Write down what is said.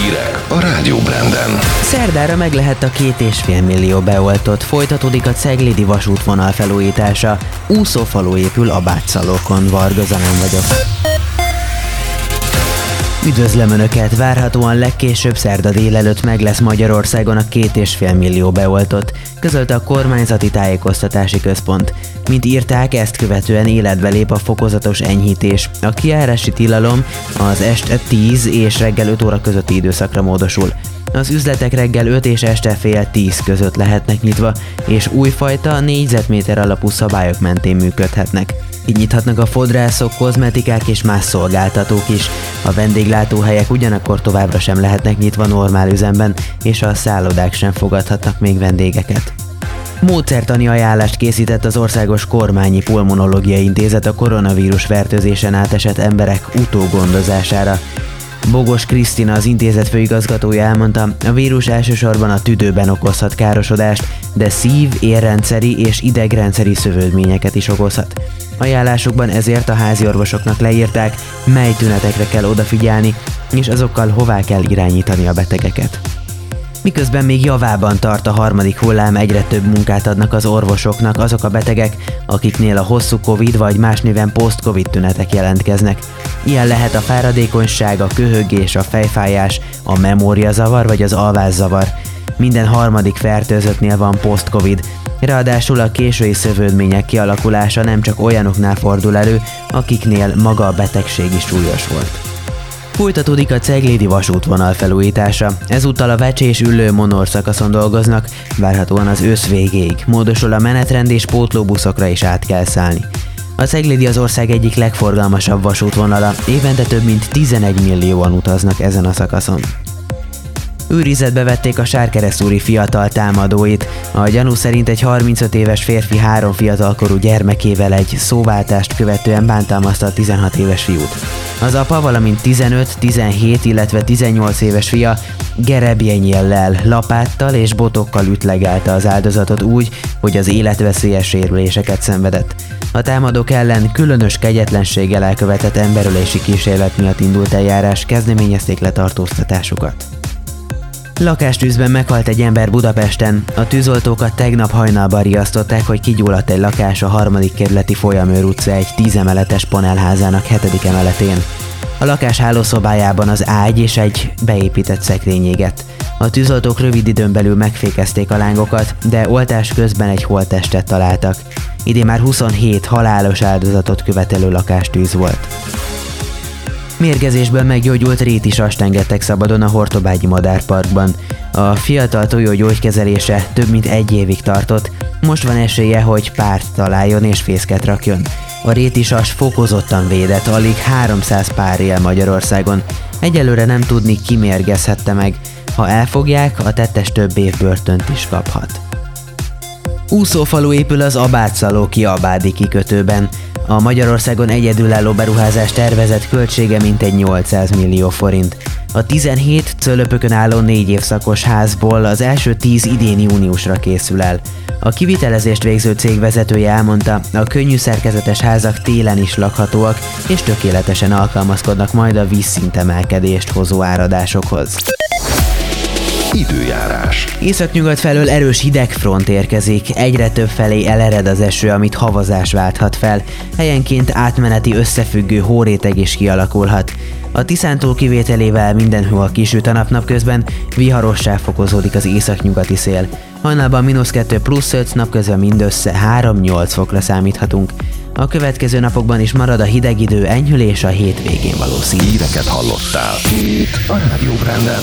Hírek a Rádió Branden. Szerdára meg lehet a két és fél millió beoltott, folytatódik a Ceglidi vasútvonal felújítása. Úszófalu épül a Bátszalókon, Varga nem vagyok. Üdvözlöm Önöket! Várhatóan legkésőbb szerda délelőtt meg lesz Magyarországon a két és fél millió beoltott, közölte a kormányzati tájékoztatási központ. Mint írták, ezt követően életbe lép a fokozatos enyhítés. A kiárási tilalom az este 10 és reggel 5 óra közötti időszakra módosul. Az üzletek reggel 5 és este fél 10 között lehetnek nyitva, és újfajta négyzetméter alapú szabályok mentén működhetnek. Így nyithatnak a fodrászok, kozmetikák és más szolgáltatók is. A vendéglátóhelyek ugyanakkor továbbra sem lehetnek nyitva normál üzemben, és a szállodák sem fogadhatnak még vendégeket. Módszertani ajánlást készített az Országos Kormányi Pulmonológiai Intézet a koronavírus fertőzésen átesett emberek utógondozására. Bogos Krisztina, az intézet főigazgatója elmondta, a vírus elsősorban a tüdőben okozhat károsodást, de szív, érrendszeri és idegrendszeri szövődményeket is okozhat. Ajánlásukban ezért a házi orvosoknak leírták, mely tünetekre kell odafigyelni, és azokkal hová kell irányítani a betegeket. Miközben még javában tart a harmadik hullám, egyre több munkát adnak az orvosoknak azok a betegek, akiknél a hosszú Covid vagy más néven post-Covid tünetek jelentkeznek. Ilyen lehet a fáradékonyság, a köhögés, a fejfájás, a memóriazavar vagy az alvászavar. Minden harmadik fertőzöttnél van post-Covid, Ráadásul a késői szövődmények kialakulása nem csak olyanoknál fordul elő, akiknél maga a betegség is súlyos volt. Folytatódik a Ceglédi vasútvonal felújítása. Ezúttal a Vecs és Üllő Monor szakaszon dolgoznak, várhatóan az ősz végéig. Módosul a menetrend és pótlóbuszokra is át kell szállni. A Ceglédi az ország egyik legforgalmasabb vasútvonala, évente több mint 11 millióan utaznak ezen a szakaszon. Őrizetbe vették a sárkeresztúri fiatal támadóit. A gyanú szerint egy 35 éves férfi három fiatalkorú gyermekével egy szóváltást követően bántalmazta a 16 éves fiút. Az apa, valamint 15, 17, illetve 18 éves fia gerebjenyéllel, lapáttal és botokkal ütlegelte az áldozatot úgy, hogy az életveszélyes sérüléseket szenvedett. A támadók ellen különös kegyetlenséggel elkövetett emberölési kísérlet miatt indult eljárás, kezdeményezték letartóztatásukat. Lakástűzben meghalt egy ember Budapesten. A tűzoltókat tegnap hajnalban riasztották, hogy kigyulladt egy lakás a harmadik kerületi Folyamőr utca egy tízemeletes panelházának hetedik emeletén. A lakás hálószobájában az ágy és egy beépített szekrény égett. A tűzoltók rövid időn belül megfékezték a lángokat, de oltás közben egy holttestet találtak. Idén már 27 halálos áldozatot követelő lakástűz volt. Mérgezésből meggyógyult rétisast engedtek szabadon a Hortobágyi Madárparkban. A fiatal tojó gyógykezelése több mint egy évig tartott, most van esélye, hogy párt találjon és fészket rakjon. A rétisas fokozottan védett, alig 300 pár él Magyarországon. Egyelőre nem tudni, ki mérgezhette meg. Ha elfogják, a tettes több év börtönt is kaphat. Úszófalu épül az Abátszalóki Abádi kikötőben. A Magyarországon egyedülálló beruházás tervezett költsége mintegy 800 millió forint. A 17 cölöpökön álló négy évszakos házból az első 10 idén júniusra készül el. A kivitelezést végző cég vezetője elmondta, a könnyű szerkezetes házak télen is lakhatóak, és tökéletesen alkalmazkodnak majd a vízszintemelkedést hozó áradásokhoz. Időjárás. Északnyugat felől erős hidegfront érkezik, egyre több felé elered az eső, amit havazás válthat fel. Helyenként átmeneti összefüggő hóréteg is kialakulhat. A Tiszántól kivételével mindenhol kisüt a nap napközben, viharossá fokozódik az északnyugati szél. Hajnalban mínusz 2 plusz 5, napközben mindössze 3-8 fokra számíthatunk. A következő napokban is marad a hideg idő, enyhülés a hétvégén valószínű. Híreket hallottál. Itt a Rádió Branden.